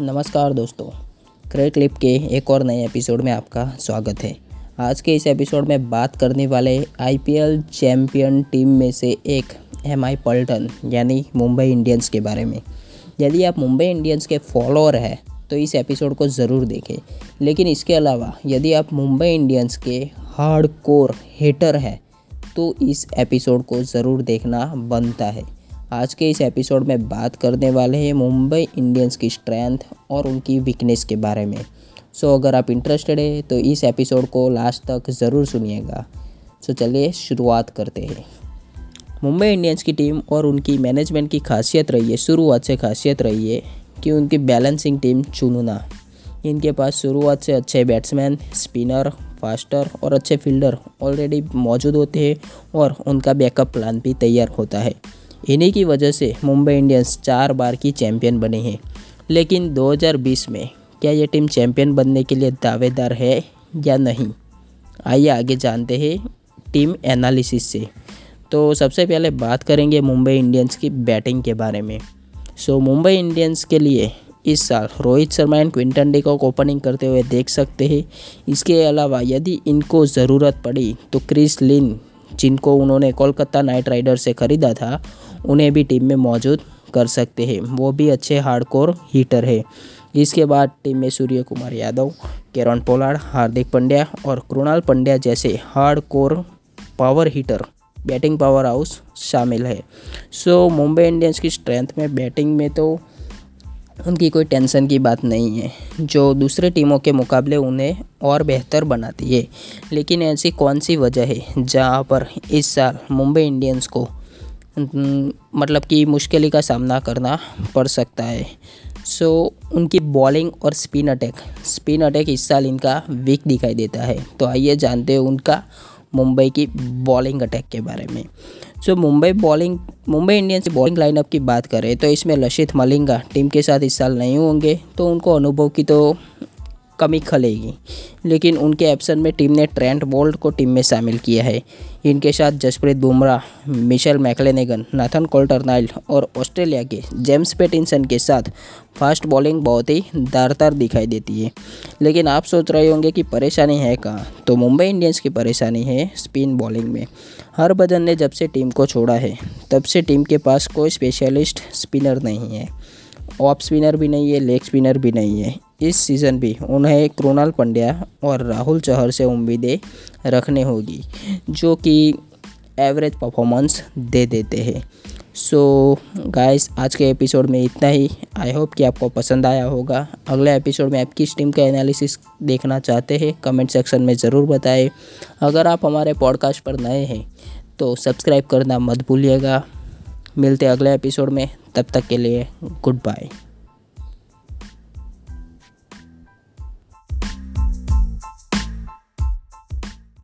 नमस्कार दोस्तों। Crate clip के एक और नए एपिसोड में आपका स्वागत है। आज के इस एपिसोड में बात करने वाले आईपीएल चैम्पियन टीम में से एक एम आई पल्टन यानी मुंबई इंडियंस के बारे में। यदि आप मुंबई इंडियंस के फॉलोअर हैं तो इस एपिसोड को ज़रूर देखें। लेकिन इसके अलावा, यदि आप मुंबई इंडियंस के हार्ड कोर हेटर हैं तो इस एपिसोड को ज़रूर देखना बनता है। आज के इस एपिसोड में बात करने वाले हैं मुंबई इंडियंस की स्ट्रेंथ और उनकी वीकनेस के बारे में। सो so, अगर आप इंटरेस्टेड है तो इस एपिसोड को लास्ट तक ज़रूर सुनिएगा। सो so, चलिए शुरुआत करते हैं। मुंबई इंडियंस की टीम और उनकी मैनेजमेंट की खासियत रही है शुरुआत से खासियत रही है कि उनकी बैलेंसिंग टीम चुनना इनके पास शुरुआत से अच्छे बैट्समैन स्पिनर फास्टर और अच्छे फील्डर ऑलरेडी मौजूद होते हैं और उनका बैकअप प्लान भी तैयार होता है। इन्हीं की वजह से मुंबई इंडियंस चार बार की चैंपियन बने हैं। लेकिन 2020 में क्या ये टीम चैंपियन बनने के लिए दावेदार है या नहीं? आइए आगे जानते हैं टीम एनालिसिस से। तो सबसे पहले बात करेंगे मुंबई इंडियंस की बैटिंग के बारे में। सो मुंबई इंडियंस के लिए इस साल Rohit Sharma and Quinton de को ओपनिंग करते हुए देख सकते हैं। इसके अलावा यदि इनको ज़रूरत पड़ी तो क्रिस लिन, जिनको उन्होंने कोलकाता नाइट राइडर से ख़रीदा था उन्हें भी टीम में मौजूद कर सकते हैं। वो भी अच्छे हार्डकोर हीटर है। इसके बाद टीम में सूर्य कुमार यादव, केरन पोलार्ड, हार्दिक पंड्या और कृणाल पंड्या जैसे hard core power hitter, batting power house शामिल है। सो, मुंबई इंडियंस की स्ट्रेंथ में बैटिंग में तो उनकी कोई टेंशन की बात नहीं है। जो दूसरे टीमों के मुकाबले उन्हें और बेहतर बनाती है। लेकिन ऐसी कौन सी वजह है जहाँ पर इस साल मुंबई इंडियंस को मतलब कि मुश्किल का सामना करना पड़ सकता है। सो so, उनकी बॉलिंग और स्पिन अटैक स्पिन अटैक इस साल इनका वीक दिखाई देता है। तो आइए जानते हैं उनका मुंबई की बॉलिंग अटैक के बारे में। So so, Mumbai bowling Mumbai Indians की बॉलिंग लाइनअप की बात करें तो इसमें लशित मलिंगा टीम के साथ इस साल नहीं होंगे। तो उनको अनुभव की तो कमी खलेगी। लेकिन उनके एब्सन में टीम ने ट्रेंट बोल्ट को टीम में शामिल किया है। इनके साथ Jasprit Bumrah, Mitchell McClenaghan, Nathan Coulter Nile और ऑस्ट्रेलिया के जेम्स पेटिनसन के साथ फास्ट बॉलिंग बहुत ही दारदार दिखाई देती है। लेकिन आप सोच रहे होंगे कि परेशानी है कहाँ? तो मुंबई इंडियंस की परेशानी है स्पिन बॉलिंग में। हरभजन ने जब से टीम को छोड़ा है, तब से टीम के पास कोई स्पेशलिस्ट स्पिनर नहीं है। ऑफ़ स्पिनर भी नहीं है लेग स्पिनर भी नहीं है। इस सीज़न भी उन्हें कृणाल पंड्या और राहुल चहर से उम्मीदें रखने होगी, जो कि एवरेज परफॉर्मेंस दे देते हैं। सो गाइस आज के एपिसोड में इतना ही। आई होप कि आपको पसंद आया होगा। अगले एपिसोड में आप किस टीम का एनालिसिस देखना चाहते हैं कमेंट सेक्शन में ज़रूर बताएँ। अगर आप हमारे पॉडकास्ट पर नए हैं तो सब्सक्राइब करना मत भूलिएगा। मिलते अगले एपिसोड में। तब तक के लिए गुड बाय